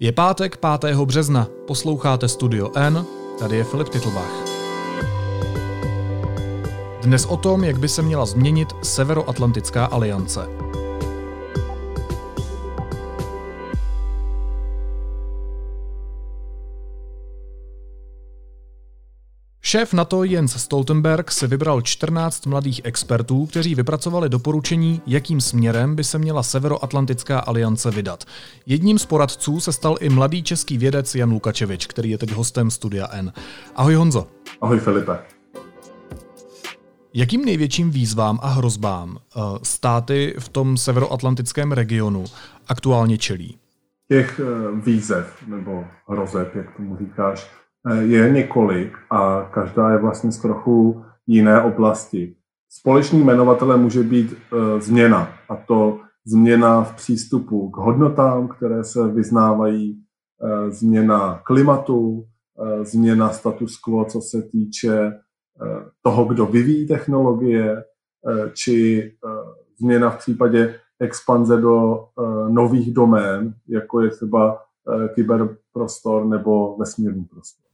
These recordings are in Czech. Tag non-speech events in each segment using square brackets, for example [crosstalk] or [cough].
Je pátek 5. března, posloucháte Studio N, tady je Filip Titlbach. Dnes o tom, jak by se měla změnit Severoatlantická aliance. Šéf NATO Jens Stoltenberg si vybral 14 mladých expertů, kteří vypracovali doporučení, jakým směrem by se měla Severoatlantická aliance vydat. Jedním z poradců se stal i mladý český vědec Jan Lukačevič, který je teď hostem Studia N. Ahoj Honzo. Ahoj Filipe. Jakým největším výzvám a hrozbám eh, státy v tom severoatlantickém regionu aktuálně čelí? Těch eh, výzev nebo hrozeb, jak tomu říkáš, je několik a každá je vlastně z trochu jiné oblasti. Společný jmenovatele může být e, změna, a to změna v přístupu k hodnotám, které se vyznávají, e, změna klimatu, změna status quo, co se týče toho, kdo vyvíjí technologie, či změna v případě expanze do nových domén, jako je třeba kyberprostor nebo vesmírný prostor.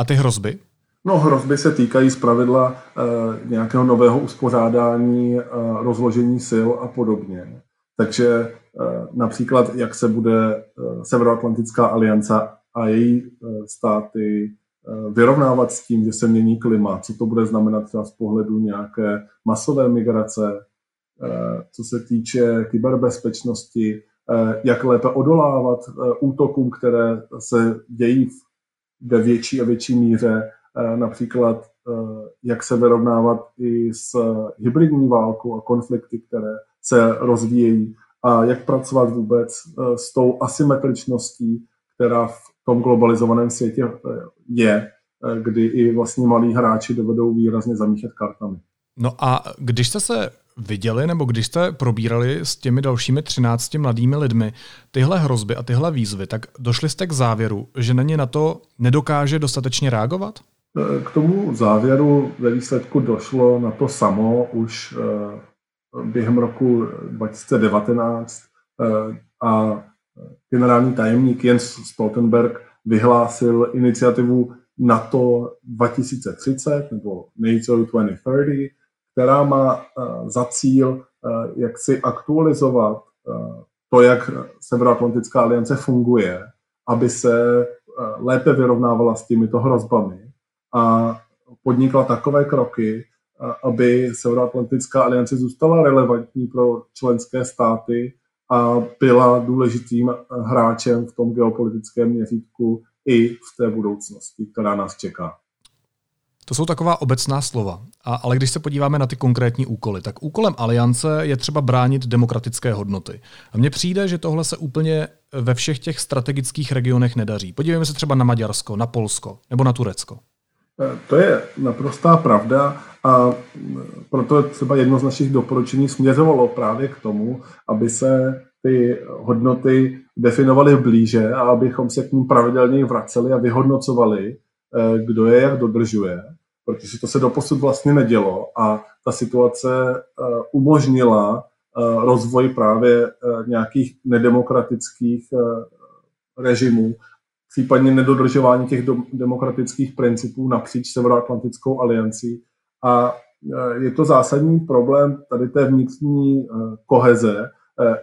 A ty hrozby? No, hrozby se týkají zpravidla e, nějakého nového uspořádání, e, rozložení sil a podobně. Takže e, například, jak se bude e, Severoatlantická aliance a její e, státy e, vyrovnávat s tím, že se mění klima, co to bude znamenat třeba z pohledu nějaké masové migrace, e, co se týče kyberbezpečnosti, jak lépe odolávat útokům, které se dějí v ve větší a větší míře, eh, například eh, jak se vyrovnávat i s hybridní válkou a konflikty, které se rozvíjejí a jak pracovat vůbec eh, s tou asymetričností, která v tom globalizovaném světě je, kdy i vlastně malí hráči dovedou výrazně zamíchat kartami. No a když jste se viděli, nebo když jste probírali s těmi dalšími 13 mladými lidmi tyhle hrozby a tyhle výzvy, tak došli jste k závěru, že na ně na to nedokáže dostatečně reagovat? K tomu závěru ve výsledku došlo na to samo už eh, během roku 2019 eh, a generální tajemník Jens Stoltenberg vyhlásil iniciativu NATO 2030 nebo NATO 2030, která má eh, za cíl eh, jak si aktualizovat eh, to, jak Severoatlantická aliance funguje, aby se lépe vyrovnávala s těmito hrozbami a podnikla takové kroky, aby Severoatlantická aliance zůstala relevantní pro členské státy a byla důležitým hráčem v tom geopolitickém měřítku i v té budoucnosti, která nás čeká. To jsou taková obecná slova. A, ale když se podíváme na ty konkrétní úkoly, tak úkolem aliance je třeba bránit demokratické hodnoty. A mně přijde, že tohle se úplně ve všech těch strategických regionech nedaří. Podívejme se třeba na Maďarsko, na Polsko nebo na Turecko. E, to je naprostá pravda a proto třeba jedno z našich doporučení směřovalo právě k tomu, aby se ty hodnoty definovaly blíže a abychom se k ním pravidelně vraceli a vyhodnocovali, e, kdo je jak dodržuje protože to se doposud vlastně nedělo a ta situace eh, umožnila eh, rozvoj právě eh, nějakých nedemokratických režimů, případně nedodržování těch demokratických principů napříč Severoatlantickou aliancí. A je to zásadní problém tady té vnitřní koheze,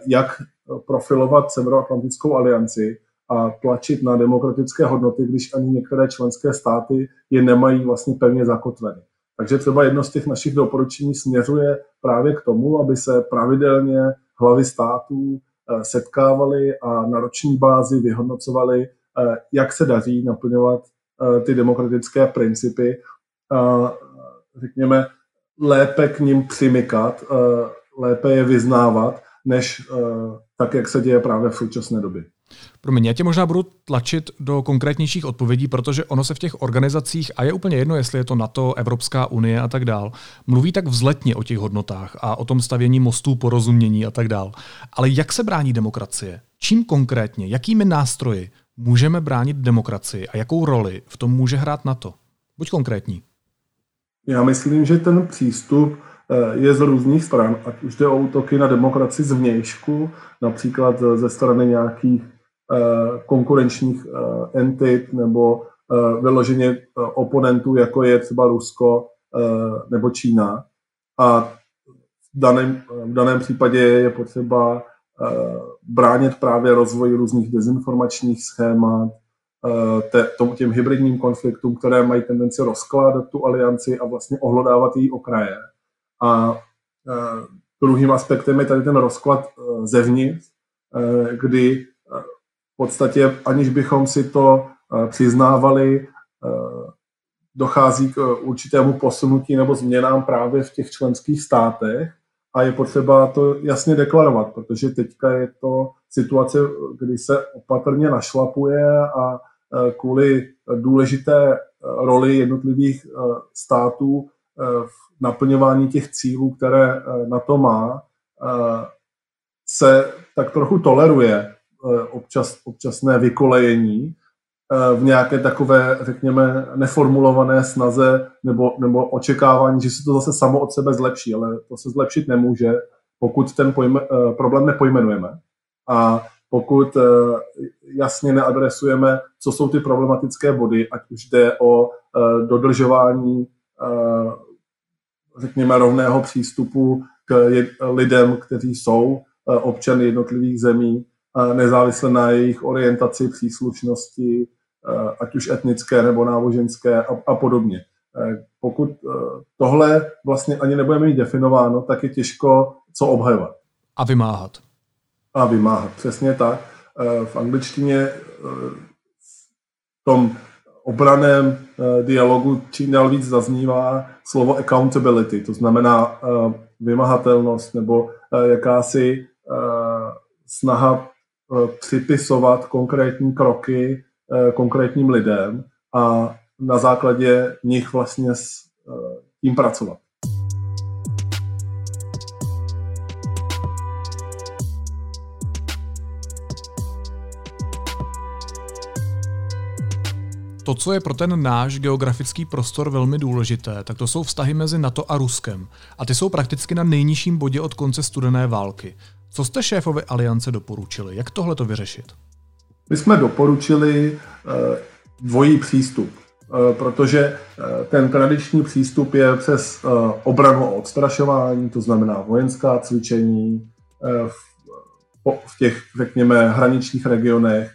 jak profilovat Severoatlantickou alianci, a tlačit na demokratické hodnoty, když ani některé členské státy je nemají vlastně pevně zakotveny. Takže třeba jedno z těch našich doporučení směřuje právě k tomu, aby se pravidelně hlavy států eh, setkávali a na roční bázi vyhodnocovali, eh, jak se daří naplňovat eh, ty demokratické principy řekněme lépe k ním přimykat, lépe je vyznávat, než tak, jak se děje právě v současné době. Promiň, já tě možná budu tlačit do konkrétnějších odpovědí, protože ono se v těch organizacích, a je úplně jedno, jestli je to NATO, Evropská unie a tak dál, mluví tak vzletně o těch hodnotách a o tom stavění mostů porozumění a tak dál. Ale jak se brání demokracie? Čím konkrétně, jakými nástroji můžeme bránit demokracii a jakou roli v tom může hrát NATO? Buď konkrétní. Já myslím, že ten přístup je z různých stran, ať už jde o útoky na demokracii zvnějšku, například ze strany nějakých konkurenčních entit nebo vyloženě oponentů, jako je třeba Rusko nebo Čína. A v daném, v daném případě je potřeba bránit právě rozvoj různých dezinformačních schémat, Eh, těm hybridním konfliktům, které mají tendenci rozkládat tu alianci a vlastně ohlodávat její okraje. A eh, druhým aspektem je tady ten rozklad eh, zevnitř, kdy v podstatě, aniž bychom si to přiznávali, dochází k určitému posunutí nebo změnám právě v těch členských státech a je potřeba to jasně deklarovat, protože teďka je to situace, kdy se opatrně našlapuje a kvůli důležité roli jednotlivých států v naplňování těch cílů, které na to má, se tak trochu toleruje občas, občasné vykolejení v nějaké takové, řekněme, neformulované snaze nebo, nebo očekávání, že se to zase samo od sebe zlepší, ale to se zlepšit nemůže, pokud ten pojme, problém nepojmenujeme. A pokud eh, jasně neadresujeme, co jsou ty problematické body, ať už jde o eh, dodržování, eh, řekněme, rovného přístupu k lidem, kteří jsou občany jednotlivých zemí, nezávisle na jejich orientaci, příslušnosti, ať už etnické nebo náboženské a, a podobně. Pokud tohle vlastně ani nebudeme mít definováno, tak je těžko co obhajovat. A vymáhat a vymáhat. Přesně tak. Eh, v angličtině eh, v tom obraném eh, dialogu čím dál víc zaznívá slovo accountability, to znamená vymahatelnost nebo jakási snaha připisovat konkrétní kroky konkrétním lidem a na základě nich vlastně s tím pracovat. To, co je pro ten náš geografický prostor velmi důležité, tak to jsou vztahy mezi NATO a Ruskem. A ty jsou prakticky na nejnižším bodě od konce studené války. Co jste šéfovi aliance doporučili? Jak tohle to vyřešit? My jsme doporučili eh, dvojí přístup, eh, protože eh, ten tradiční přístup je přes obranu a odstrašování, to znamená vojenská cvičení v těch, řekněme, hraničních regionech,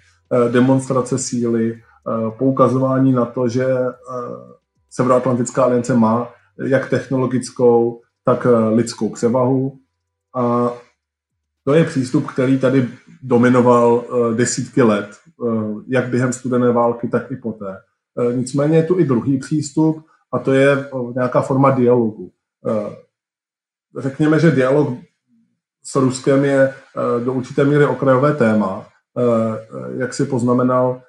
demonstrace síly, poukazování na to, že eh, Severoatlantická aliance má jak technologickou, tak eh, lidskou převahu. A to je přístup, který tady dominoval desítky let, jak během studené války, tak i poté. Nicméně je tu i druhý přístup, a to je nějaká forma dialogu. Řekněme, že dialog s Ruskem je do určité míry okrajové téma. Jak si poznamenal,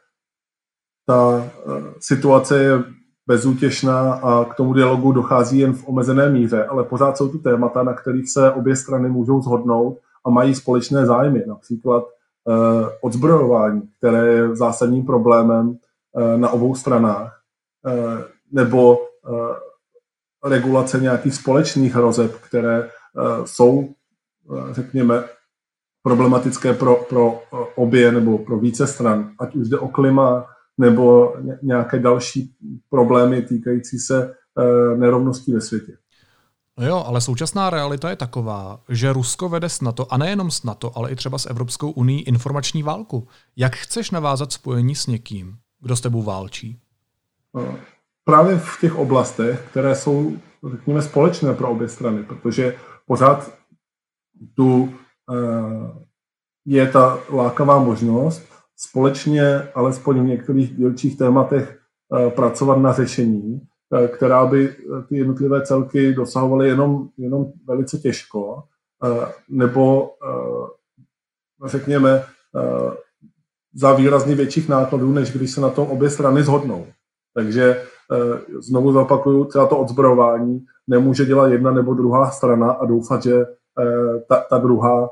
ta eh, situace je bezútěšná a k tomu dialogu dochází jen v omezené míře, ale pořád jsou tu témata, na kterých se obě strany můžou shodnout a mají společné zájmy, například eh, odzbrojování, které je zásadním problémem eh, na obou stranách, eh, nebo eh, regulace nějakých společných hrozeb, které eh, jsou, eh, řekněme, problematické pro, pro eh, obě nebo pro více stran, ať už jde o klima, nebo nějaké další problémy týkající se eh, nerovností ve světě. No jo, ale současná realita je taková, že Rusko vede s NATO, a nejenom s NATO, ale i třeba s Evropskou unii informační válku. Jak chceš navázat spojení s někým, kdo s tebou válčí? No, právě v těch oblastech, které jsou, řekněme, společné pro obě strany, protože pořád tu eh, je ta lákavá možnost společně, alespoň v některých dílčích tématech, eh, pracovat na řešení, eh, která by eh, ty jednotlivé celky dosahovaly jenom, jenom velice těžko, nebo řekněme za výrazně větších nákladů, než když se na tom obě strany zhodnou. Takže znovu zopakuju, třeba to odzbrojování nemůže dělat jedna nebo druhá strana a doufat, že ta, ta druhá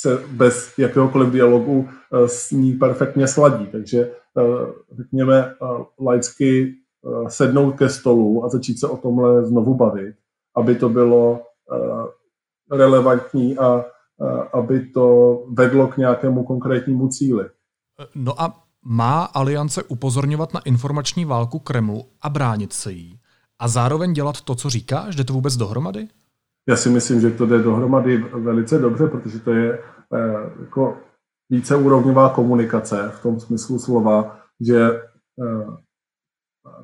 se bez jakéhokoliv dialogu eh, s ní perfektně sladí. Takže eh, řekněme eh, laicky sednout ke stolu a začít se o tomhle znovu bavit, aby to bylo relevantní a aby to vedlo k nějakému konkrétnímu cíli. No a má aliance upozorňovat na informační válku Kremlu a bránit se jí? A zároveň dělat to, co říkáš? Jde to vůbec dohromady? Já si myslím, že to jde dohromady velice dobře, protože to je eh, jako víceúrovňová komunikace v tom smyslu slova, že eh,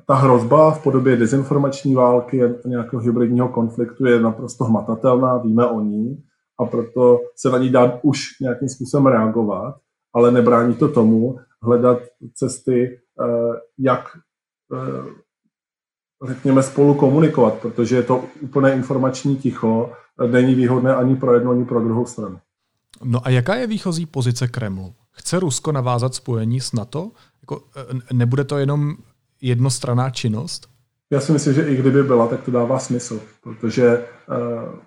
ta hrozba v podobě dezinformační války a nějakého hybridního konfliktu je naprosto hmatatelná, víme o ní a proto se na ní dá už nějakým způsobem reagovat, ale nebrání to tomu hledat cesty, eh, jak řekněme, spolu komunikovat, protože je to úplné informační ticho, není výhodné ani pro jednu, ani pro druhou stranu. No a jaká je výchozí pozice Kremlu? Chce Rusko navázat spojení s NATO? Jako, e, nebude to jenom jednostranná činnost? Já si myslím, že i kdyby byla, tak to dává smysl, protože uh,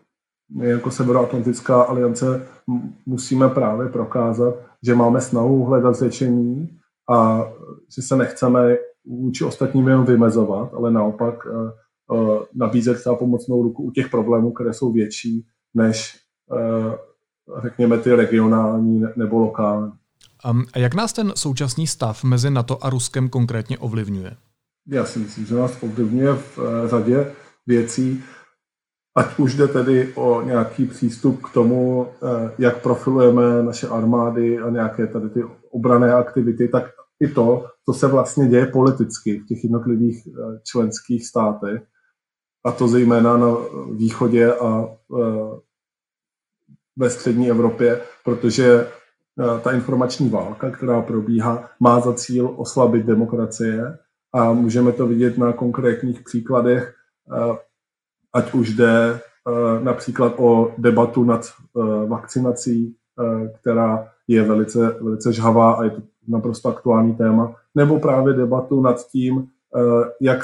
my jako Severoatlantická aliance musíme právě prokázat, že máme snahu hledat řešení a že se nechceme vůči ostatním jenom vymezovat, ale naopak uh, uh, nabízet třeba pomocnou ruku u těch problémů, které jsou větší než uh, řekněme, ty regionální nebo lokální. A jak nás ten současný stav mezi NATO a Ruskem konkrétně ovlivňuje? Já si myslím, že nás ovlivňuje v řadě věcí, ať už jde tedy o nějaký přístup k tomu, jak profilujeme naše armády a nějaké tady ty obrané aktivity, tak i to, co se vlastně děje politicky v těch jednotlivých uh, členských státech, a to zejména na východě a ve střední Evropě, protože eh, ta informační válka, která probíhá, má za cíl oslabit demokracie a můžeme to vidět na konkrétních příkladech, eh, ať už jde eh, například o debatu nad vakcinací, která je velice, velice žhavá a je to naprosto aktuální téma, nebo právě debatu nad tím, jak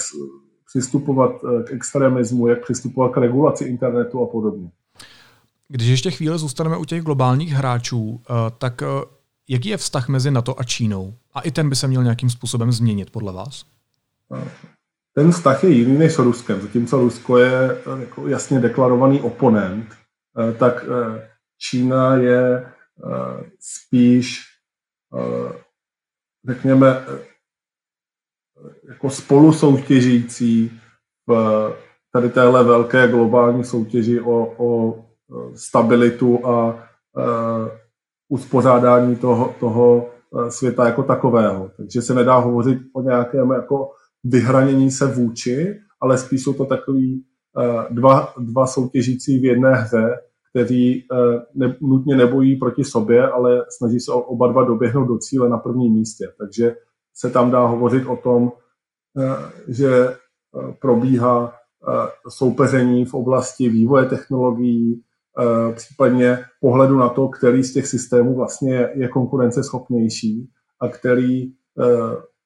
přistupovat k extremismu, jak přistupovat k regulaci internetu a podobně. Když ještě chvíli zůstaneme u těch globálních hráčů, eh, tak eh, jaký je vztah mezi NATO a Čínou? A i ten by se měl nějakým způsobem změnit, podle vás? Ten vztah je jiný než s Ruskem. Zatímco Rusko je eh, jako jasně deklarovaný oponent, tak Čína je spíš, řekněme, jako spolu soutěžící v tady téhle velké globální soutěži o, o stabilitu a uspořádání toho, toho e, světa jako takového. Takže se nedá hovořit o nějakém jako vyhranění se vůči, ale spíš jsou to takový e, dva, dva soutěžící v jedné hře, kteří e, ne, nutně nebojí proti sobě, ale snaží se oba dva doběhnout do cíle na prvním místě. Takže se tam dá hovořit o tom, že probíhá soupeření v oblasti vývoje technologií, Eh, případně pohledu na to, který z těch systémů vlastně je konkurenceschopnější a který eh,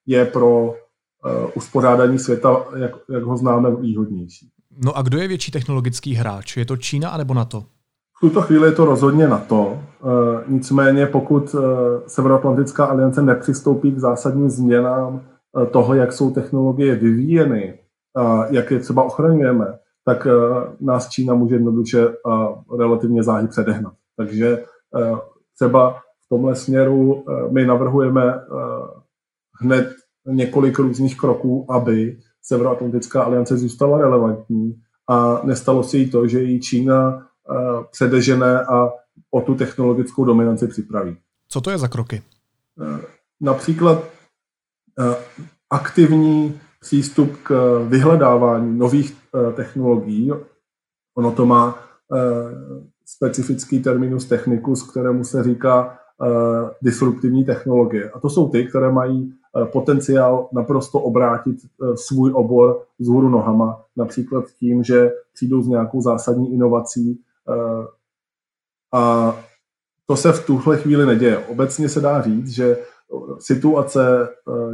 je pro eh, uspořádání světa, jak, jak ho známe, výhodnější. No a kdo je větší technologický hráč? Je to Čína anebo NATO? V tuto chvíli je to rozhodně NATO. Nicméně pokud Severoatlantická aliance nepřistoupí k zásadním změnám toho, jak jsou technologie vyvíjeny, jak je třeba ochraňujeme, tak eh, nás Čína může jednoduše relativně záhy předehnat. Takže eh, třeba v tomhle směru eh, my navrhujeme hned několik různých kroků, aby Severoatlantická aliance zůstala relevantní a nestalo se jí to, že ji Čína předežené a o tu technologickou dominanci připraví. Co to je za kroky? Například aktivní přístup k vyhledávání nových eh, technologií. Ono to má specifický terminus technicus, kterému se říká disruptivní technologie. A to jsou ty, které mají potenciál naprosto obrátit svůj obor z hůru nohama, například tím, že přijdou s nějakou zásadní inovací a to se v tuhle chvíli neděje. Obecně se dá říct, že situace,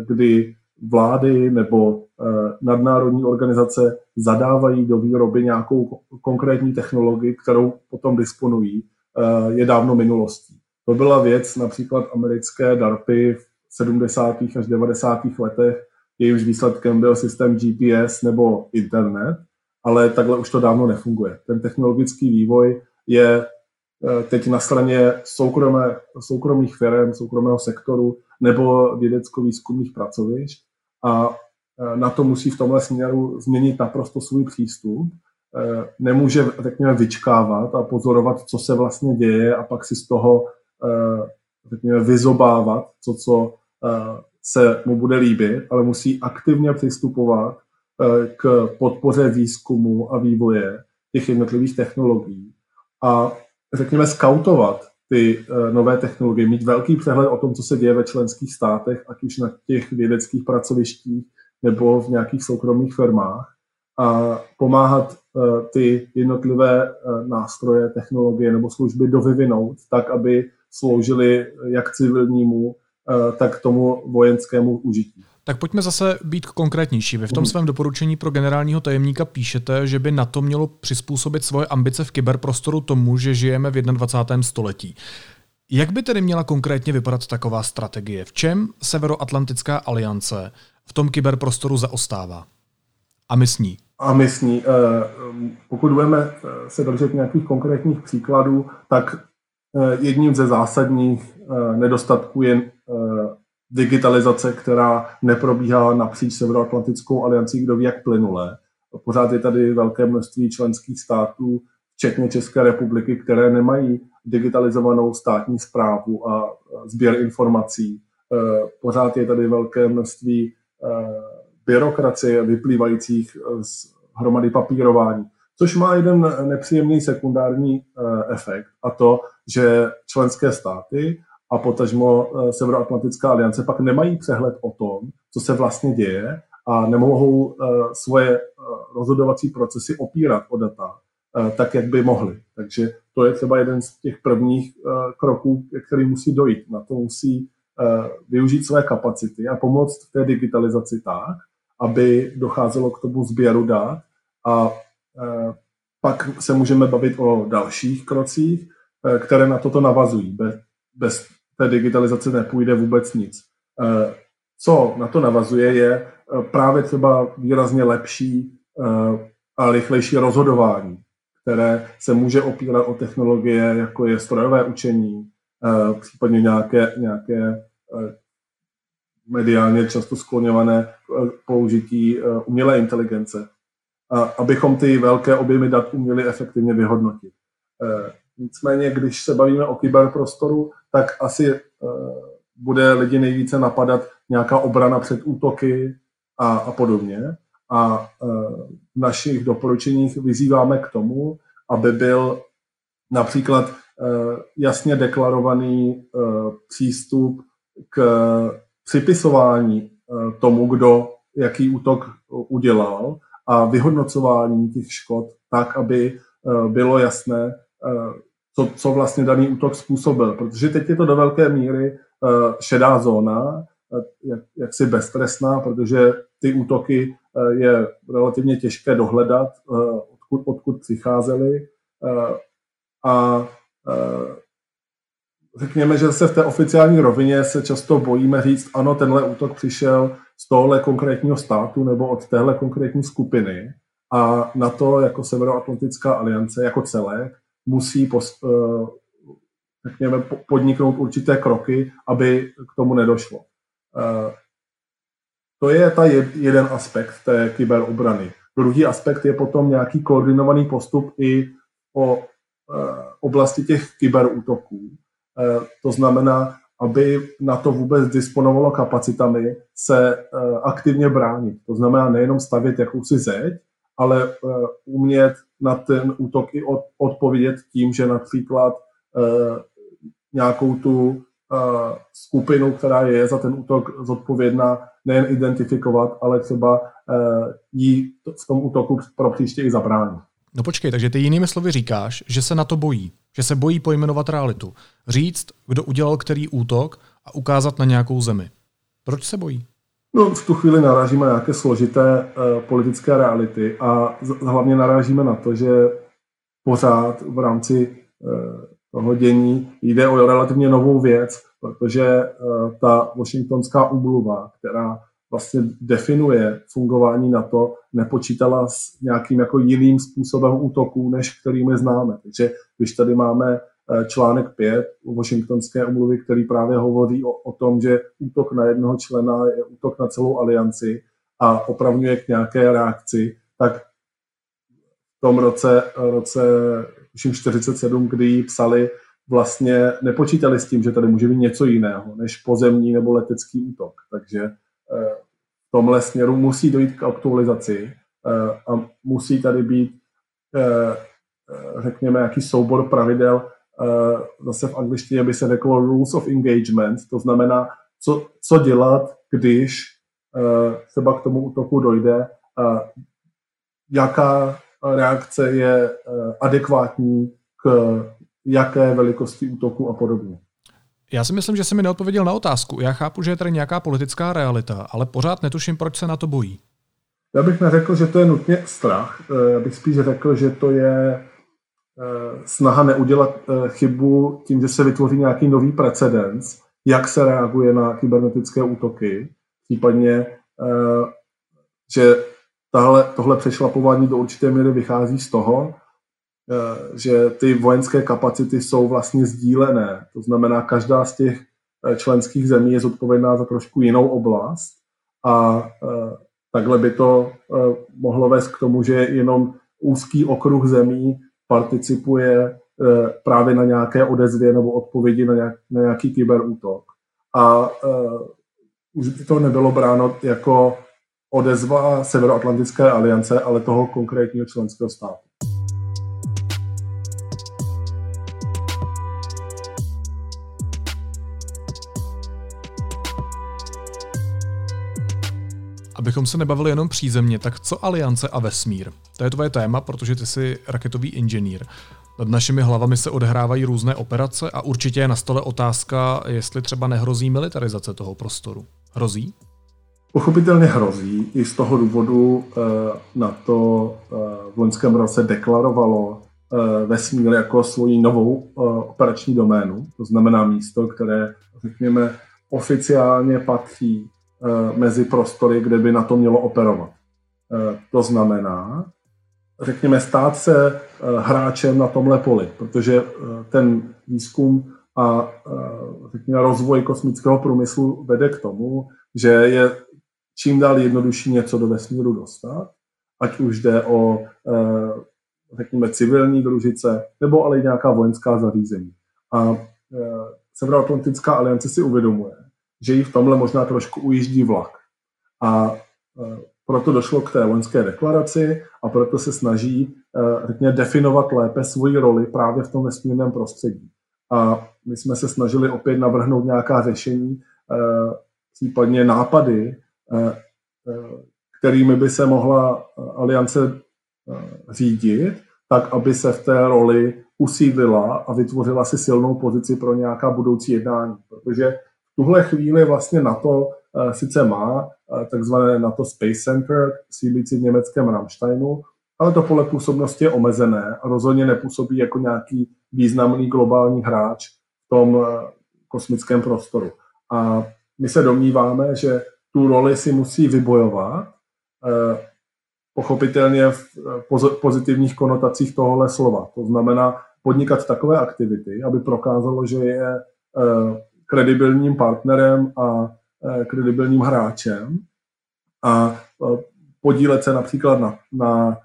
kdy vlády nebo eh, nadnárodní organizace zadávají do výroby nějakou konkrétní technologii, kterou potom disponují, eh, je dávno minulostí. To byla věc například americké DARPy v 70. až 90. letech, jejímž výsledkem byl systém GPS nebo internet, ale takhle už to dávno nefunguje. Ten technologický vývoj je teď na straně soukromé, soukromých firm, soukromého sektoru nebo vědecko-výzkumných pracovišť a na to musí v tomhle směru změnit naprosto svůj přístup. Nemůže, řekněme, vyčkávat a pozorovat, co se vlastně děje a pak si z toho, řekněme, vyzobávat to, co se mu bude líbit, ale musí aktivně přistupovat eh, k podpoře výzkumu a vývoje těch jednotlivých technologií a řekněme skautovat ty eh, nové technologie, mít velký přehled o tom, co se děje ve členských státech, ať už na těch vědeckých pracovištích nebo v nějakých soukromých firmách a pomáhat eh, ty jednotlivé nástroje, technologie nebo služby dovyvinout tak, aby sloužily jak civilnímu, Eh, tak tomu vojenskému užití. Tak pojďme zase být konkrétnější. Vy v tom mhm. svém doporučení pro generálního tajemníka píšete, že by na to mělo přizpůsobit svoje ambice v kyberprostoru tomu, že žijeme v 21. století. Jak by tedy měla konkrétně vypadat taková strategie? V čem Severoatlantická aliance v tom kyberprostoru zaostává? A my s ní? A my s ní. Eh, pokud budeme eh, se držet nějakých konkrétních příkladů, tak jedním ze zásadních nedostatků je Eh, digitalizace, která neprobíhá napříč Severoatlantickou aliancí, kdo ví jak plynule. Pořád je tady velké množství členských států, včetně České republiky, které nemají digitalizovanou státní zprávu a sběr informací. Eh, pořád je tady velké množství eh, byrokracie vyplývajících z hromady papírování, což má jeden nepříjemný sekundární efekt a to, že členské státy a potažmo eh, Severoatlantická aliance pak nemají přehled o tom, co se vlastně děje a nemohou eh, svoje eh, rozhodovací procesy opírat o data tak, jak by mohli. Takže to je třeba jeden z těch prvních kroků, který musí dojít. Na to musí využít své kapacity a pomoct té digitalizaci tak, aby docházelo k tomu sběru dat a pak se můžeme bavit o dalších krocích, které na toto navazují. Bez té digitalizace nepůjde vůbec nic. Eh, co na to navazuje, je eh, právě třeba výrazně lepší eh, a rychlejší rozhodování, které se může opírat o technologie, jako je strojové učení, případně nějaké, nějaké mediálně často skloněvané použití umělé inteligence, abychom ty velké objemy dat uměli efektivně vyhodnotit. Nicméně, když se bavíme o kyberprostoru, tak asi uh, bude lidi nejvíce napadat nějaká obrana před útoky a, a podobně. A uh, v našich doporučeních vyzýváme k tomu, aby byl například uh, jasně deklarovaný přístup k připisování tomu, kdo jaký útok udělal a vyhodnocování těch škod tak, aby bylo jasné, co, co vlastně daný útok způsobil. Protože teď je to do velké míry uh, šedá zóna, uh, jak, jaksi beztrestná, protože ty útoky uh, je relativně těžké dohledat, odkud, odkud přicházely. A řekněme, že se v té oficiální rovině se často bojíme říct, ano, tenhle útok přišel z tohle konkrétního státu nebo od téhle konkrétní skupiny a na to jako Severoatlantická aliance jako celek musí pos, eh, řekněme, podniknout určité kroky, aby k tomu nedošlo. Eh, to je ta jeden aspekt té kyberobrany. Druhý aspekt je potom nějaký koordinovaný postup i o eh, oblasti těch kyberútoků. To znamená, aby na to vůbec disponovalo kapacitami se aktivně bránit. To znamená nejenom stavět jakousi zeď, ale uh, umět na ten útok i od, odpovědět tím, že například uh, nějakou tu uh, skupinu, která je za ten útok zodpovědná, nejen identifikovat, ale třeba jí v tom útoku pro příště i zabránit. No počkej, takže ty jinými slovy říkáš, že se na to bojí, že se bojí pojmenovat realitu. Říct, kdo udělal který útok a ukázat na nějakou zemi. Proč se bojí? No, v tu chvíli narážíme na nějaké složité uh, politické reality a z- hlavně narážíme na to, že pořád v rámci uh, toho dění jde o relativně novou věc, protože uh, ta Washingtonská umluva, která vlastně definuje fungování NATO, nepočítala s nějakým jako jiným způsobem útoků, než kterými známe. Takže když tady máme článek 5 Washingtonské umluvy, který právě hovoří o, o tom, že útok na jednoho člena je útok na celou alianci a opravňuje k nějaké reakci, tak v tom roce, roce 47, kdy ji psali, vlastně nepočítali s tím, že tady může být něco jiného než pozemní nebo letecký útok. Takže eh, v tomhle směru musí dojít k aktualizaci eh, a musí tady být, eh, řekněme, jaký soubor pravidel, zase v angličtině by se řeklo rules of engagement, to znamená, co, co dělat, když třeba k tomu útoku dojde, jaká reakce je adekvátní k jaké velikosti útoku a podobně. Já si myslím, že se mi neodpověděl na otázku. Já chápu, že je tady nějaká politická realita, ale pořád netuším, proč se na to bojí. Já bych neřekl, že to je nutně strach. Eh, já bych spíš řekl, že to je eh, snaha neudělat eh, chybu tím, že se vytvoří nějaký nový precedens, jak se reaguje na kybernetické útoky, případně, že tahle, tohle přešlapování do určité míry vychází z toho, Eh, že ty vojenské kapacity jsou vlastně sdílené. To znamená, každá z těch eh, členských zemí je zodpovědná za trošku jinou oblast a eh, takhle by to mohlo vést k tomu, že jenom úzký okruh zemí participuje právě na nějaké odezvě nebo odpovědi na, nějak, na nějaký kyberútok. A už by to nebylo bráno jako odezva Severoatlantické aliance, ale toho konkrétního členského státu. Abychom se nebavili jenom přízemně, tak co aliance a vesmír? To je tvoje téma, protože ty jsi raketový inženýr. Nad našimi hlavami se odehrávají různé operace a určitě je na stole otázka, jestli třeba nehrozí militarizace toho prostoru. Hrozí? Pochopitelně hrozí. I z toho důvodu eh, na to eh, v loňském roce deklarovalo eh, vesmír jako svoji novou operační doménu. To znamená místo, které, řekněme, oficiálně patří mezi prostory, kde by na to mělo operovat. Eh, to znamená, řekněme, stát se eh, hráčem na tomhle poli, protože ten výzkum a řekněme, rozvoj kosmického průmyslu vede k tomu, že je čím dál jednodušší něco do vesmíru dostat, ať už jde o, řekněme, civilní družice, nebo ale i nějaká vojenská zařízení. A Severoatlantická aliance si uvědomuje, že jí v tomhle možná trošku ujíždí vlak. A e, proto došlo k té loňské deklaraci a proto se snaží, e, řekněme, definovat lépe svoji roli právě v tom vesmírném prostředí. A my jsme se snažili opět navrhnout nějaká řešení, e, případně nápady, kterými by se mohla aliance řídit, tak aby se v té roli usídlila a vytvořila si silnou pozici pro nějaká budoucí jednání. Protože tuhle chvíli vlastně NATO eh, sice má eh, takzvané NATO Space Center, sídlící v německém Rammsteinu, ale to pole působnosti je omezené a rozhodně nepůsobí jako nějaký významný globální hráč v tom eh, kosmickém prostoru. A my se domníváme, že tu roli si musí vybojovat, pochopitelně v pozitivních konotacích tohohle slova. To znamená podnikat takové aktivity, aby prokázalo, že je kredibilním partnerem a e, kredibilním hráčem a e, podílet se například na, na e,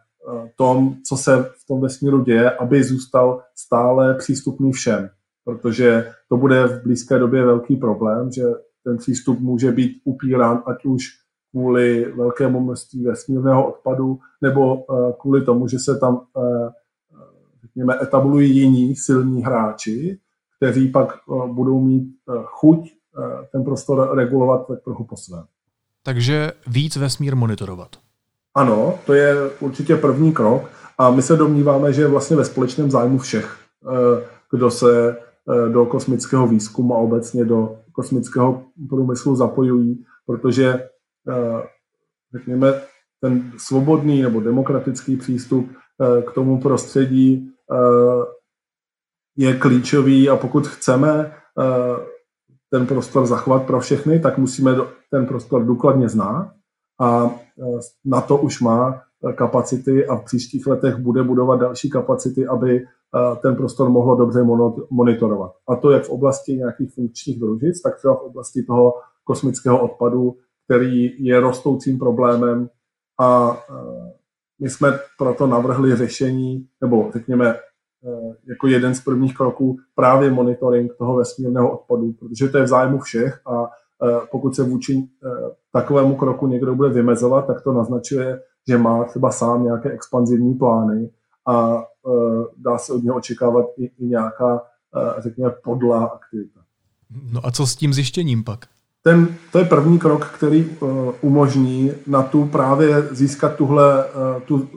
tom, co se v tom vesmíru děje, aby zůstal stále přístupný všem. Protože to bude v blízké době velký problém, že ten přístup může být upírán ať už kvůli velkému množství vesmírného odpadu, nebo kvůli tomu, že se tam řekněme, etablují jiní silní hráči, kteří pak eh, budou mít eh, chuť eh, ten prostor regulovat tak trochu po svém. Takže víc vesmír monitorovat. Ano, to je určitě první krok a my se domníváme, že je vlastně ve společném zájmu všech, kdo se do kosmického výzkumu a obecně do kosmického průmyslu zapojují, protože řekněme, ten svobodný nebo demokratický přístup k tomu prostředí je klíčový a pokud chceme eh, ten prostor zachovat pro všechny, tak musíme ten prostor důkladně znát a eh, na to už má kapacity a v příštích letech bude budovat další kapacity, aby ten prostor mohlo dobře monitorovat. A to jak v oblasti nějakých funkčních družic, tak třeba v oblasti toho kosmického odpadu, který je rostoucím problémem a my jsme proto navrhli řešení, nebo řekněme jako jeden z prvních kroků právě monitoring toho vesmírného odpadu, protože to je v zájmu všech a pokud se vůči takovému kroku někdo bude vymezovat, tak to naznačuje, že má třeba sám nějaké expanzivní plány a dá se od něho očekávat i, i nějaká, řekněme, podlá aktivita. No a co s tím zjištěním pak? Ten, to je první krok, který umožní na tu právě získat tuhle uh, tu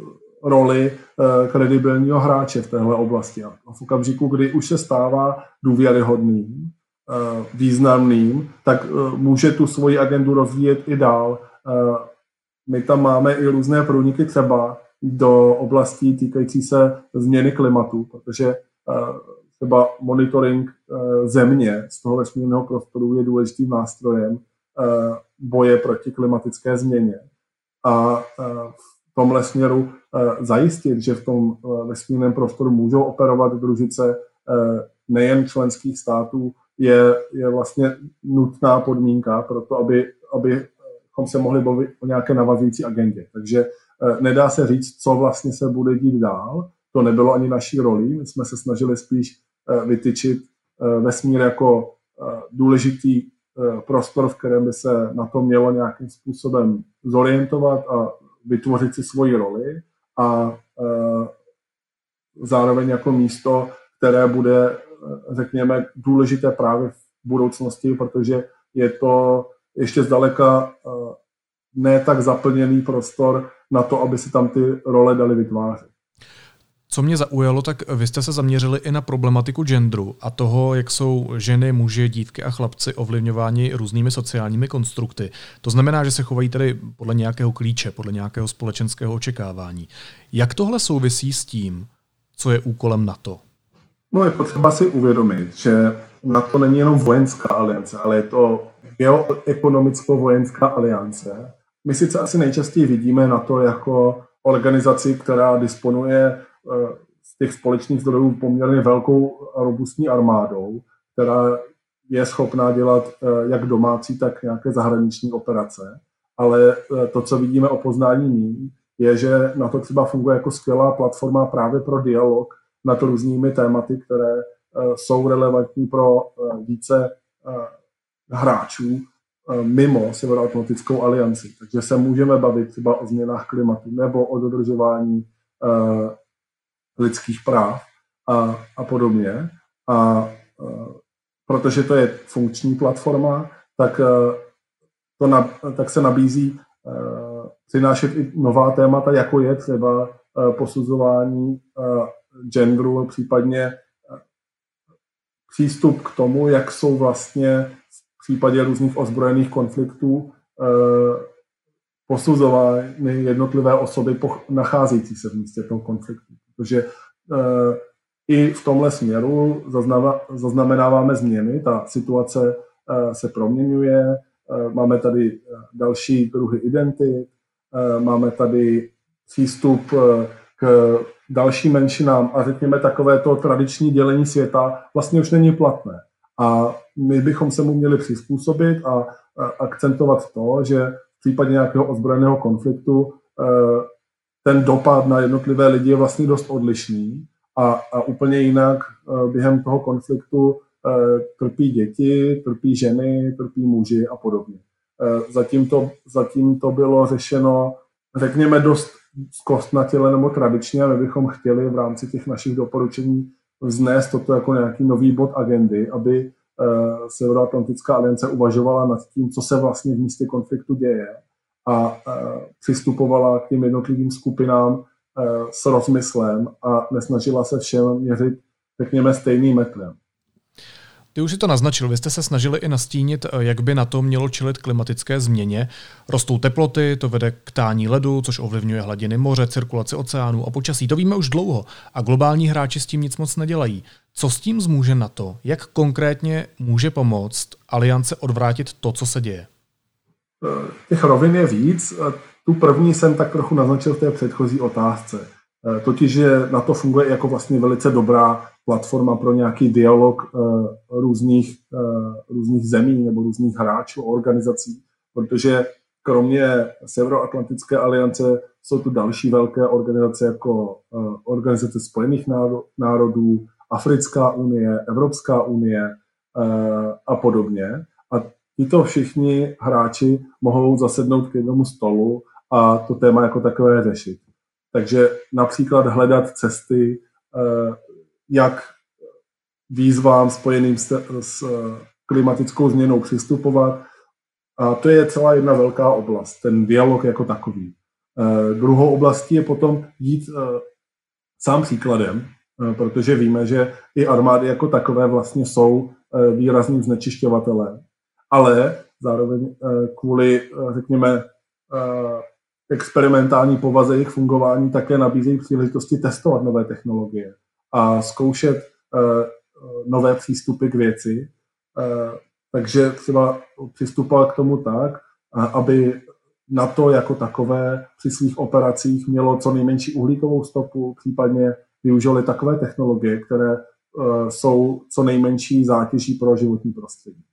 roli uh, kredibilního hráče v téhle oblasti. A v okamžiku, kdy už se stává důvěryhodným, uh, významným, tak uh, může tu svoji agendu rozvíjet i dál. My tam máme i různé průniky třeba do oblastí týkající se změny klimatu, protože třeba monitoring země z toho vesmírného prostoru je důležitým nástrojem boje proti klimatické změně. A v tomhle směru zajistit, že v tom vesmírném prostoru můžou operovat družice nejen členských států, je, je vlastně nutná podmínka pro to, aby, abychom se mohli bavit o nějaké navazující agendě. Takže nedá se říct, co vlastně se bude dít dál. To nebylo ani naší roli. My jsme se snažili spíš Eh, vytyčit eh, vesmír jako eh, důležitý prostor, v kterém by se na to mělo nějakým způsobem zorientovat a vytvořit si svoji roli a zároveň jako místo, které bude, řekněme, důležité právě v budoucnosti, protože je to ještě zdaleka ne tak zaplněný prostor na to, aby se tam ty role daly vytvářet. Co mě zaujalo, tak vy jste se zaměřili i na problematiku genderu a toho, jak jsou ženy, muži, dívky a chlapci ovlivňováni různými sociálními konstrukty. To znamená, že se chovají tedy podle nějakého klíče, podle nějakého společenského očekávání. Jak tohle souvisí s tím, co je úkolem NATO? No je potřeba si uvědomit, že NATO není jenom vojenská aliance, ale je to geoekonomicko-vojenská aliance. My sice asi nejčastěji vidíme na to jako organizaci, která disponuje z těch společných zdrojů poměrně velkou a robustní armádou, která je schopná dělat eh, jak domácí, tak nějaké zahraniční operace. Ale eh, to, co vidíme o poznání mí, je, že na to třeba funguje jako skvělá platforma právě pro dialog nad různými tématy, které eh, jsou relevantní pro více hráčů mimo Severoatlantickou alianci. Takže se můžeme bavit třeba o změnách klimatu nebo o dodržování lidských práv a, a podobně. A, a protože to je funkční platforma, tak, to na, tak se nabízí přinášet i nová témata, jako je třeba posuzování genderu, případně přístup k tomu, jak jsou vlastně v případě různých ozbrojených konfliktů posuzovány jednotlivé osoby nacházející se v místě toho konfliktu protože eh, i v tomhle směru zaznamenáváme změny, ta situace eh, se proměňuje, eh, máme tady další druhy identit, máme tady přístup k dalším menšinám a řekněme takové to tradiční dělení světa vlastně už není platné. A my bychom se mu měli přizpůsobit a akcentovat to, že v případě nějakého ozbrojeného konfliktu ten dopad na jednotlivé lidi je vlastně dost odlišný a, a úplně jinak eh, během toho konfliktu eh, trpí děti, trpí ženy, trpí muži a podobně. Eh, zatím to, zatím to bylo řešeno, řekněme, dost zkostnatěle nebo tradičně a my bychom chtěli v rámci těch našich doporučení vznést toto jako nějaký nový bod agendy, aby Severoatlantická aliance uvažovala nad tím, co se vlastně v místě konfliktu děje a přistupovala k těm jednotlivým skupinám s rozmyslem a nesnažila se všem měřit, řekněme, stejným metrem. Ty už si to naznačil, vy jste se snažili i nastínit, jak by na to mělo čelit klimatické změně. Rostou teploty, to vede k tání ledu, což ovlivňuje hladiny moře, cirkulaci oceánů a počasí. To víme už dlouho a globální hráči s tím nic moc nedělají. Co s tím zmůže na to? Jak konkrétně může pomoct aliance odvrátit to, co se děje? Těch rovin je víc. Tu první jsem tak trochu naznačil v té předchozí otázce. Totiž, že na to funguje jako vlastně velice dobrá platforma pro nějaký dialog různých, různých zemí nebo různých hráčů, organizací, protože kromě Severoatlantické aliance jsou tu další velké organizace jako Organizace spojených národů, Africká unie, Evropská unie a podobně. Tito všichni hráči mohou zasednout k jednomu stolu a to téma jako takové řešit. Takže například hledat cesty, eh, jak výzvám spojeným s, s klimatickou změnou přistupovat. A to je celá jedna velká oblast, ten dialog jako takový. Eh, druhou oblastí je potom jít eh, sám příkladem, protože víme, že i armády jako takové vlastně jsou výrazným znečišťovatelem. Ale zároveň kvůli, řekněme, experimentální povaze jejich fungování také nabízejí příležitosti testovat nové technologie a zkoušet nové přístupy k věci. Takže třeba přistupovat k tomu tak, aby na to jako takové při svých operacích mělo co nejmenší uhlíkovou stopu, případně využili takové technologie, které jsou co nejmenší zátěží pro životní prostředí.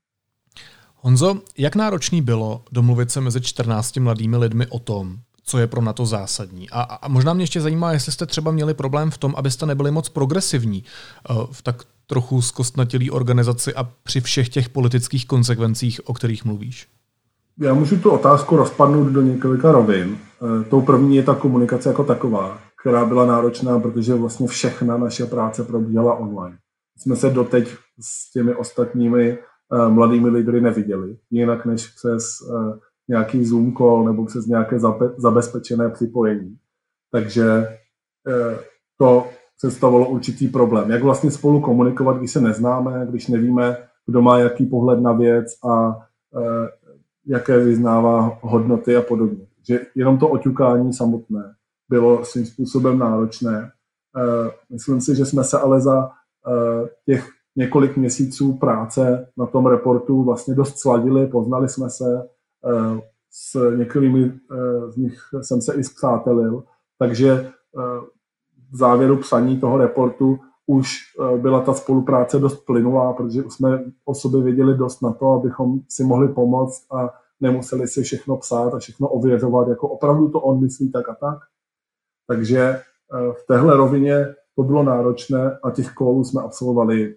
Honzo, jak náročný bylo domluvit se mezi 14 mladými lidmi o tom, co je pro NATO zásadní. A, a možná mě ještě zajímá, jestli jste třeba měli problém v tom, abyste nebyli moc progresivní uh, v tak trochu zkostnatělý organizaci a při všech těch politických konsekvencích, o kterých mluvíš. Já můžu tu otázku rozpadnout do několika rovin. Uh, tou první je ta komunikace jako taková, která byla náročná, protože vlastně všechna naše práce probíhala online. Jsme se doteď s těmi ostatními mladými lidmi neviděli, jinak než přes nějaký Zoom call nebo přes nějaké zabezpečené připojení. Takže eh, to představovalo určitý problém. Jak vlastně spolu komunikovat, když se neznáme, když nevíme, kdo má jaký pohled na věc a eh, jaké vyznává hodnoty a podobně. Že jenom to oťukání samotné bylo svým způsobem náročné. Eh, myslím si, že jsme se ale za těch několik měsíců práce na tom reportu vlastně dost sladili, poznali jsme se, Eh, s některými eh, z nich jsem se i zpřátelil, takže eh, v závěru psaní toho reportu už byla ta spolupráce dost plynulá, protože jsme o sobě věděli dost na to, abychom si mohli pomoct a nemuseli si všechno psát a všechno ověřovat, jako opravdu to on myslí tak a tak. Takže v téhle rovině to bylo náročné a těch kolů jsme absolvovali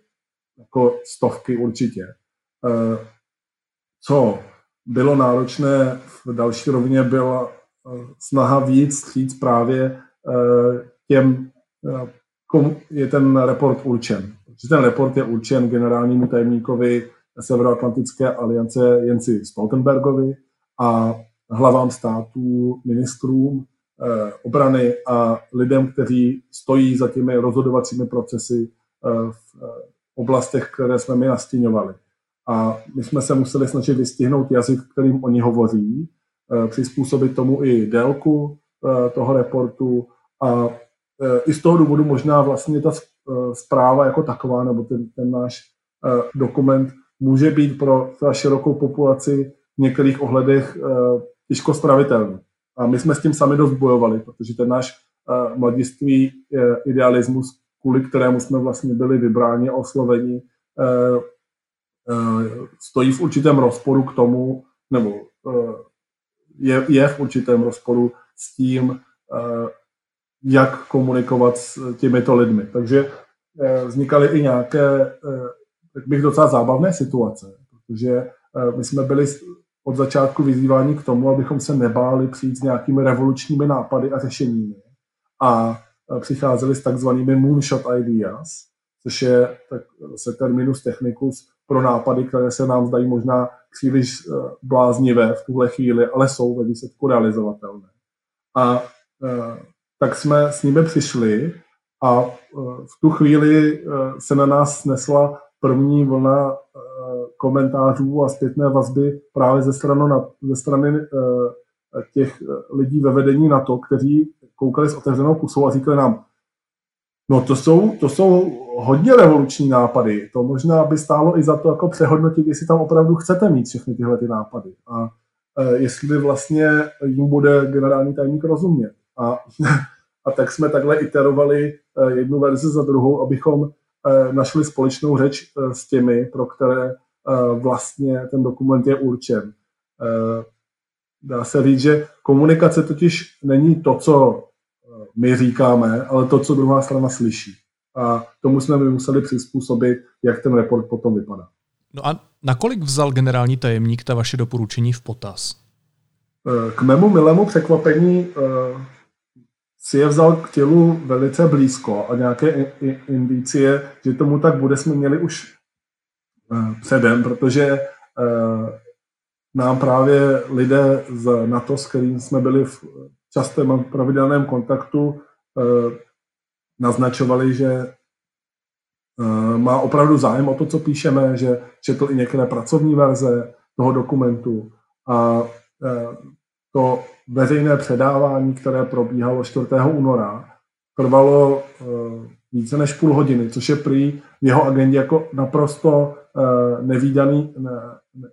jako stovky určitě. Co bylo náročné, v další rovině byla eh, snaha víc říct právě eh, těm, eh, komu je ten report určen. Protože ten report je určen generálnímu tajemníkovi Severoatlantické aliance Jenci Stoltenbergovi a hlavám států, ministrům obrany a lidem, kteří stojí za těmi rozhodovacími procesy v oblastech, které jsme mi nastěňovali. A my jsme se museli snažit vystihnout jazyk, kterým oni hovoří, eh, přizpůsobit tomu i délku eh, toho reportu a eh, i z toho důvodu možná vlastně ta zpráva jako taková, nebo ten, ten náš dokument může být pro širokou populaci v některých ohledech těžko stravitelný. A my jsme s tím sami dost bojovali, protože ten náš mladiství idealismus, kvůli kterému jsme vlastně byli vybráni a osloveni, Eh, stojí v určitém rozporu k tomu, nebo eh, je, je v určitém rozporu s tím, eh, jak komunikovat s těmito lidmi. Takže vznikaly i nějaké, tak bych docela zábavné situace, protože my jsme byli od začátku vyzýváni k tomu, abychom se nebáli přijít s nějakými revolučními nápady a řešeními. A přicházeli s takzvanými moonshot ideas, což je tak, se terminus technicus pro nápady, které se nám zdají možná příliš eh, bláznivé v tuhle chvíli, ale jsou ve výsledku realizovatelné. A eh, tak jsme s nimi přišli a eh, v tu chvíli se na nás snesla první vlna komentářů a zpětné vazby právě ze strany, ze strany těch lidí ve vedení na to, kteří koukali s otevřenou pusou a říkali nám, No to jsou, to jsou hodně revoluční nápady. To možná by stálo i za to jako přehodnotit, jestli tam opravdu chcete mít všechny tyhle ty nápady. A e, jestli vlastně jim bude generální tajemník rozumět. A [laughs] A tak jsme takhle iterovali jednu verzi za druhou, abychom našli společnou řeč s těmi, pro které vlastně ten dokument je určen. Dá se říct, že komunikace totiž není to, co my říkáme, ale to, co druhá strana slyší. A tomu jsme my museli přizpůsobit, jak ten report potom vypadá. No a nakolik vzal generální tajemník ta vaše doporučení v potaz? K mému milému překvapení eh, si je vzal k tělu velice blízko a nějaké indicie, že tomu tak bude, jsme měli už eh, předem, protože eh, nám právě lidé z NATO, s kterým jsme byli v častém a pravidelném kontaktu, naznačovali, že má opravdu zájem o to, co píšeme, že četl i některé pracovní verze toho dokumentu a to veřejné předávání, které probíhalo 4. února, trvalo více než půl hodiny, což je prý v jeho agendě jako naprosto nevýdaný,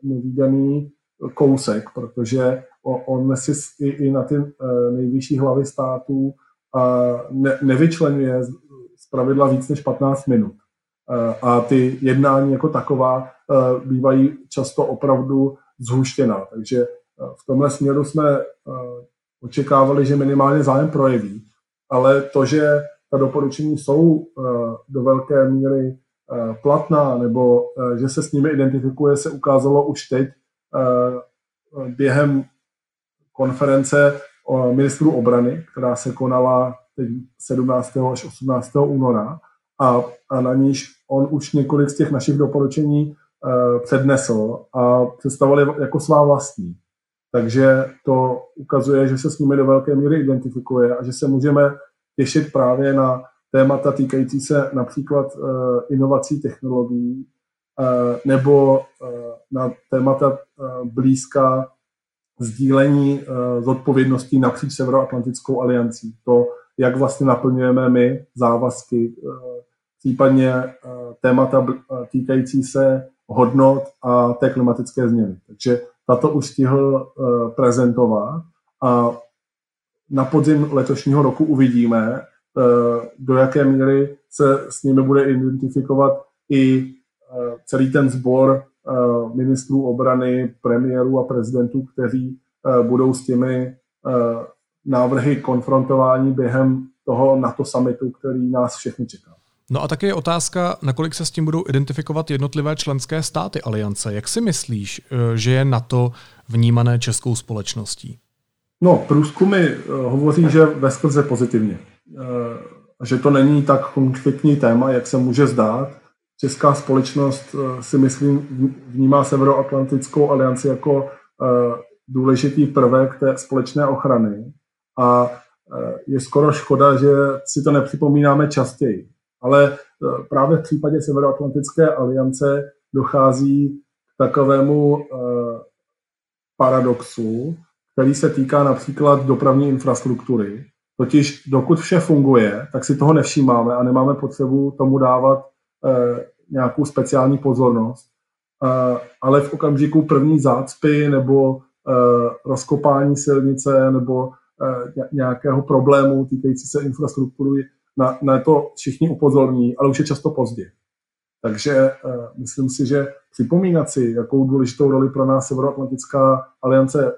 nevýdaný kousek, protože on si i na ty nejvyšší hlavy států nevyčlenuje z pravidla víc než 15 minut. A ty jednání jako taková bývají často opravdu zhuštěná. Takže v tomhle směru jsme očekávali, že minimálně zájem projeví, ale to, že ta doporučení jsou do velké míry platná nebo že se s nimi identifikuje, se ukázalo už teď během konference ministrů obrany, která se konala teď 17. až 18. února a, a na níž on už několik z těch našich doporučení přednesl a představili jako svá vlastní. Takže to ukazuje, že se s nimi do velké míry identifikuje a že se můžeme těšit právě na témata týkající se například uh, inovací technologií nebo na témata blízká sdílení uh, zodpovědností napříč Severoatlantickou aliancí. To, jak vlastně naplňujeme my závazky, uh, případně témata týkající se hodnot a té klimatické změny. Takže tato už stihl prezentovat a na podzim letošního roku uvidíme, do jaké míry se s nimi bude identifikovat i celý ten sbor ministrů obrany, premiérů a prezidentů, kteří uh, budou s těmi uh, návrhy konfrontování během toho NATO summitu, který nás všechny čeká. No a také je otázka, nakolik se s tím budou identifikovat jednotlivé členské státy aliance. Jak si myslíš, eh, že je NATO vnímané českou společností? No, průzkumy eh, hovoří, že ve skrze pozitivně. Eh, že to není tak konfliktní téma, jak se může zdát. Česká společnost si myslím vnímá Severoatlantickou alianci jako důležitý prvek té společné ochrany a je skoro škoda, že si to nepřipomínáme častěji ale eh, právě v případě Severoatlantické aliance dochází k takovému eh, paradoxu, který se týká například dopravní infrastruktury. Totiž dokud vše funguje, tak si toho nevšímáme a nemáme potřebu tomu dávat eh, nějakou speciální pozornost. Ale v okamžiku první zácpy nebo rozkopání silnice nebo nějakého problému týkající se infrastruktury na, na to všichni upozorní, ale už je často pozdě. Takže myslím si, že připomínat si, jakou důležitou roli pro nás Severoatlantická aliance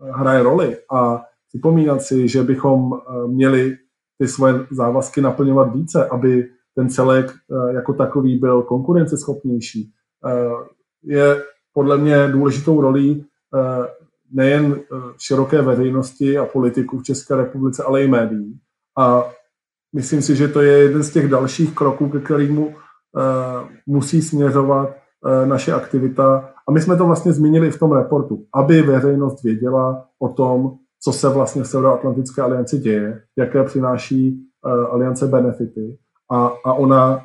hraje roli a připomínat si, že bychom měli ty svoje závazky naplňovat více, aby ten celek uh, jako takový byl konkurenceschopnější, uh, je podle mě důležitou rolí uh, nejen široké veřejnosti a politiků v České republice, ale i médií. A myslím si, že to je jeden z těch dalších kroků, ke kterému musí směřovat naše aktivita. A my jsme to vlastně zmínili v tom reportu, aby veřejnost věděla o tom, co se vlastně v Severoatlantické alianci děje, jaké přináší aliance benefity. A, a ona uh,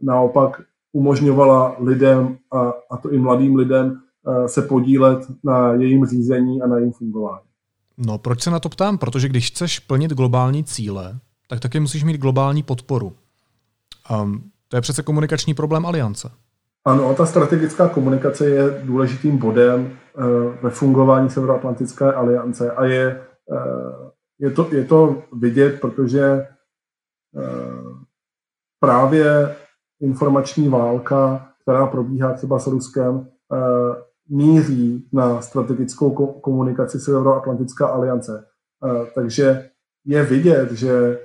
naopak umožňovala lidem, a, a to i mladým lidem, uh, se podílet na jejím řízení a na jejím fungování. No, proč se na to ptám? Protože když chceš plnit globální cíle, tak taky musíš mít globální podporu. Um, to je přece komunikační problém aliance. Ano, a ta strategická komunikace je důležitým bodem uh, ve fungování Severoatlantické aliance a je uh, je to, je to vidět, protože právě informační válka, která probíhá třeba s Ruskem, míří na strategickou komunikaci Severoatlantická aliance. Takže je vidět, že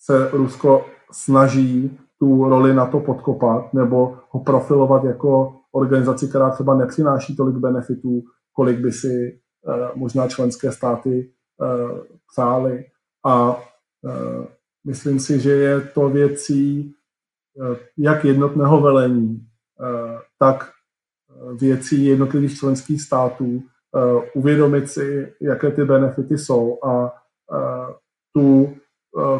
se Rusko snaží tu roli na to podkopat nebo ho profilovat jako organizaci, která třeba nepřináší tolik benefitů, kolik by si možná členské státy přáli. A myslím si, že je to věcí jak jednotného velení, tak věcí jednotlivých členských států, uvědomit si, jaké ty benefity jsou a tu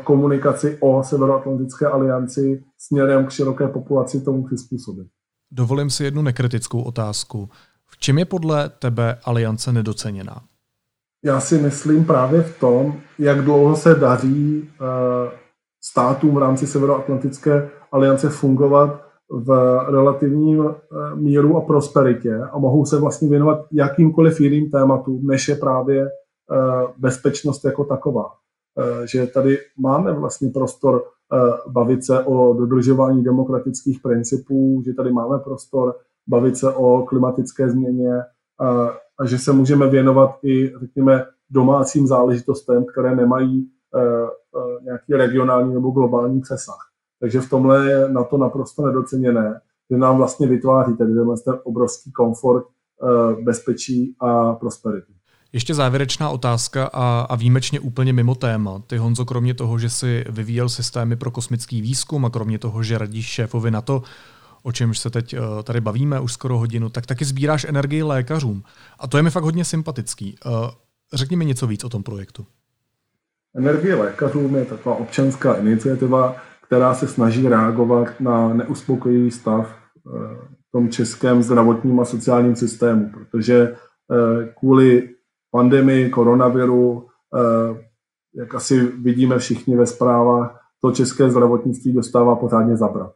komunikaci o Severoatlantické alianci směrem k široké populaci tomu přizpůsobit. Dovolím si jednu nekritickou otázku. V čem je podle tebe aliance nedoceněná? Já si myslím právě v tom, jak dlouho se daří státům v rámci Severoatlantické aliance fungovat v relativním míru a prosperitě a mohou se vlastně věnovat jakýmkoliv jiným tématům, než je právě bezpečnost jako taková. Eh, že tady máme vlastně prostor eh, bavit se o dodržování demokratických principů, že tady máme prostor bavit se o klimatické změně a, že se můžeme věnovat i, řekněme, domácím záležitostem, které nemají uh, nějaký regionální nebo globální přesah. Takže v tomhle je na to naprosto nedoceněné, že nám vlastně vytváří tady ten obrovský komfort, uh, bezpečí a prosperity. Ještě závěrečná otázka a, a výjimečně úplně mimo téma. Ty, Honzo, kromě toho, že si vyvíjel systémy pro kosmický výzkum a kromě toho, že radíš šéfovi na to, o čemž se teď uh, tady bavíme už skoro hodinu, tak taky sbíráš energii lékařům. A to je mi fakt hodně sympatický. Uh, řekni mi něco víc o tom projektu. Energie lékařům je taková občanská iniciativa, která se snaží reagovat na neuspokojivý stav uh, v tom českém zdravotním a sociálním systému, protože kvůli pandemii koronaviru, eh, jak asi vidíme všichni ve zprávách, to české zdravotnictví dostává pořádně zabrat.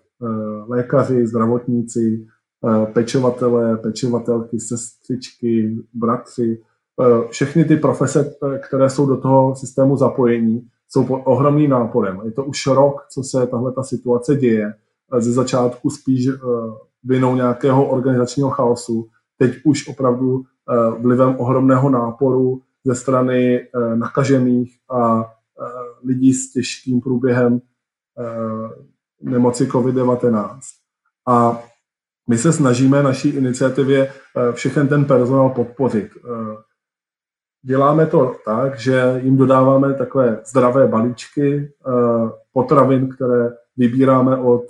Eh, lékaři, zdravotníci, eh, pečovatelé, pečovatelky, sestřičky, bratři, všechny ty profese, které jsou do toho systému zapojení, jsou pod ohromným náporem. Je to už rok, co se tahle ta situace děje. Ze začátku spíš vinou nějakého organizačního chaosu. Teď už opravdu Eh, vlivem ohromného náporu ze strany eh, nakažených a eh, lidí s těžkým průběhem nemoci COVID-19. A my se snažíme naší iniciativě všechen ten personál podpořit. Děláme to tak, že jim dodáváme takové zdravé balíčky potravin, které vybíráme od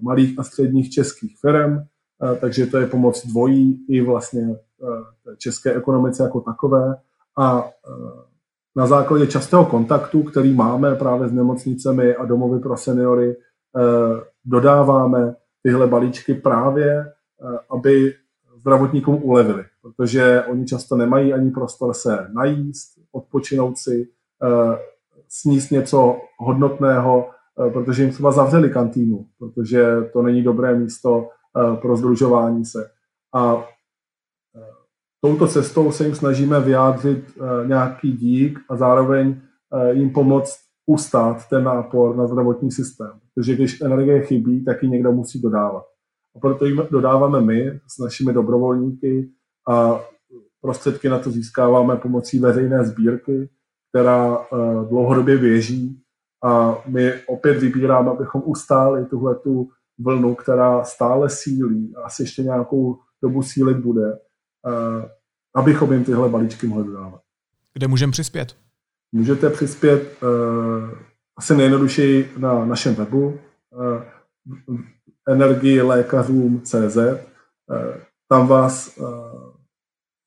malých a středních českých firm, takže to je pomoc dvojí i vlastně české ekonomice jako takové a na základě častého kontaktu, který máme právě s nemocnicemi a domovy pro seniory, dodáváme tyhle balíčky právě, aby zdravotníkům ulevili, protože oni často nemají ani prostor se najíst, odpočinout si, sníst něco hodnotného, protože jim třeba zavřeli kantýnu, protože to není dobré místo pro združování se. A touto cestou se jim snažíme vyjádřit eh, nějaký dík a zároveň eh, jim pomoct ustát ten nápor na zdravotní systém. Protože když energie chybí, tak ji někdo musí dodávat. A proto jim dodáváme my s našimi dobrovolníky a prostředky na to získáváme pomocí veřejné sbírky, která eh, dlouhodobě běží a my opět vybíráme, abychom ustáli tuhle tu vlnu, která stále sílí a asi ještě nějakou dobu sílit bude Eh, abychom jim tyhle balíčky mohli dodávat. Kde můžeme přispět? Můžete přispět uh, asi nejjednodušeji na našem webu uh, energiilékařům.cz. Uh, tam vás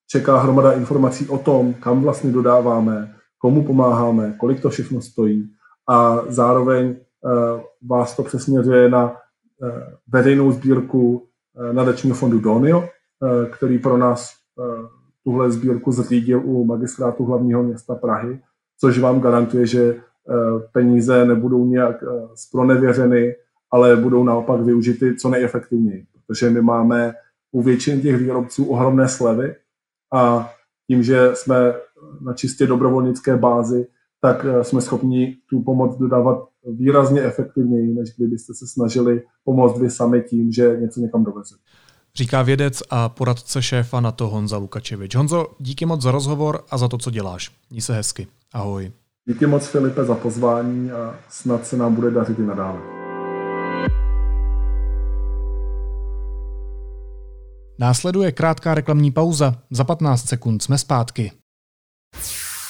čeká hromada informací o tom, kam vlastně dodáváme, komu pomáháme, kolik to všechno stojí a zároveň vás to přesměřuje na veřejnou sbírku nadačního fondu Donio, Eh, který pro nás eh, tuhle sbírku zřídil u magistrátu hlavního města Prahy, což vám garantuje, že eh, peníze nebudou nějak spronevěřeny, ale budou naopak využity co nejefektivněji, protože my máme u většiny těch výrobců ohromné slevy a tím, že jsme na čistě dobrovolnické bázi, tak jsme schopni tu pomoc dodávat výrazně efektivněji, než kdybyste se snažili pomoct vy sami tím, že něco někam dovezete. Říká vědec a poradce šéfa na to Honza Lukačevič. Honzo, díky moc za rozhovor a za to, co děláš. Mí se hezky. Ahoj. Díky moc Filipe za pozvání a snad se nám bude dařit i nadále. Následuje krátká reklamní pauza. Za 15 sekund jsme zpátky.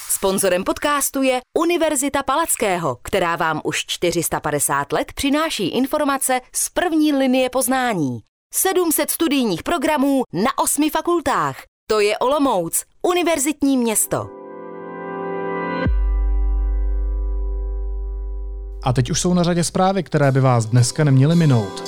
Sponzorem podcastu je Univerzita Palackého, která vám už 450 let přináší informace z první linie poznání. 700 studijních programů na osmi fakultách. To je Olomouc, univerzitní město. A teď už jsou na řadě zprávy, které by vás dneska neměly minout.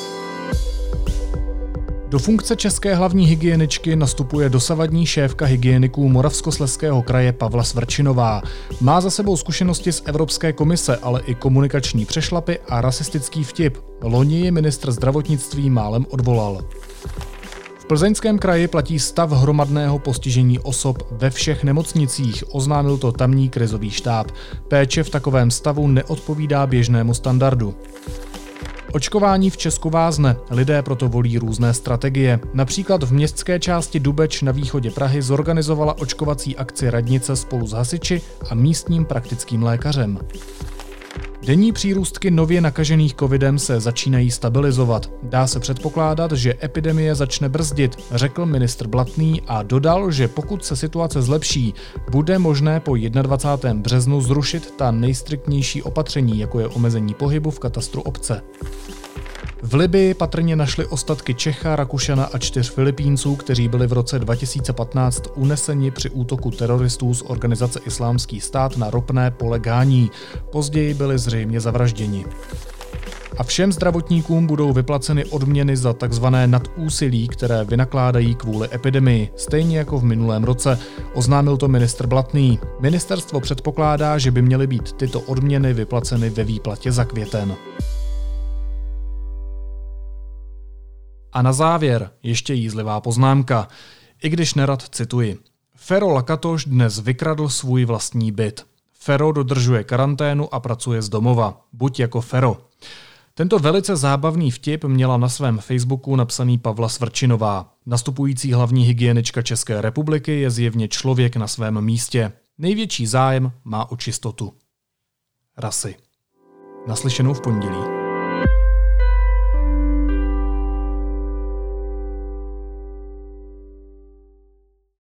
Do funkce české hlavní hygieničky nastupuje dosavadní šéfka hygieniků Moravskosleského kraje Pavla Svrčinová. Má za sebou zkušenosti z Evropské komise, ale i komunikační přešlapy a rasistický vtip. Loni ji ministr zdravotnictví málem odvolal. Plzeňském kraji platí stav hromadného postižení osob ve všech nemocnicích, oznámil to tamní krizový štáb. Péče v takovém stavu neodpovídá běžnému standardu. Očkování v Česku vázne, lidé proto volí různé strategie. Například v městské části Dubeč na východě Prahy zorganizovala očkovací akci radnice spolu s hasiči a místním praktickým lékařem. Denní přírůstky nově nakažených covidem se začínají stabilizovat. Dá se předpokládat, že epidemie začne brzdit, řekl ministr Blatný a dodal, že pokud se situace zlepší, bude možné po 21. březnu zrušit ta nejstriktnější opatření, jako je omezení pohybu v katastru obce. V Libii patrně našli ostatky Čecha, Rakušana a čtyř Filipínců, kteří byli v roce 2015 uneseni při útoku teroristů z organizace Islámský stát na ropné pole Gání. Později byli zřejmě zavražděni. A všem zdravotníkům budou vyplaceny odměny za takzvané nadúsilí, které vynakládají kvůli epidemii, stejně jako v minulém roce, oznámil to ministr Blatný. Ministerstvo předpokládá, že by měly být tyto odměny vyplaceny ve výplatě za květen. A na závěr ještě jízlivá poznámka, i když nerad cituji. Fero Lakatoš dnes vykradl svůj vlastní byt. Fero dodržuje karanténu a pracuje z domova. Buď jako Fero. Tento velice zábavný vtip měla na svém Facebooku napsaný Pavla Svrčinová. Nastupující hlavní hygienička České republiky je zjevně člověk na svém místě. Největší zájem má o čistotu. Rasy. Naslyšenou v pondělí.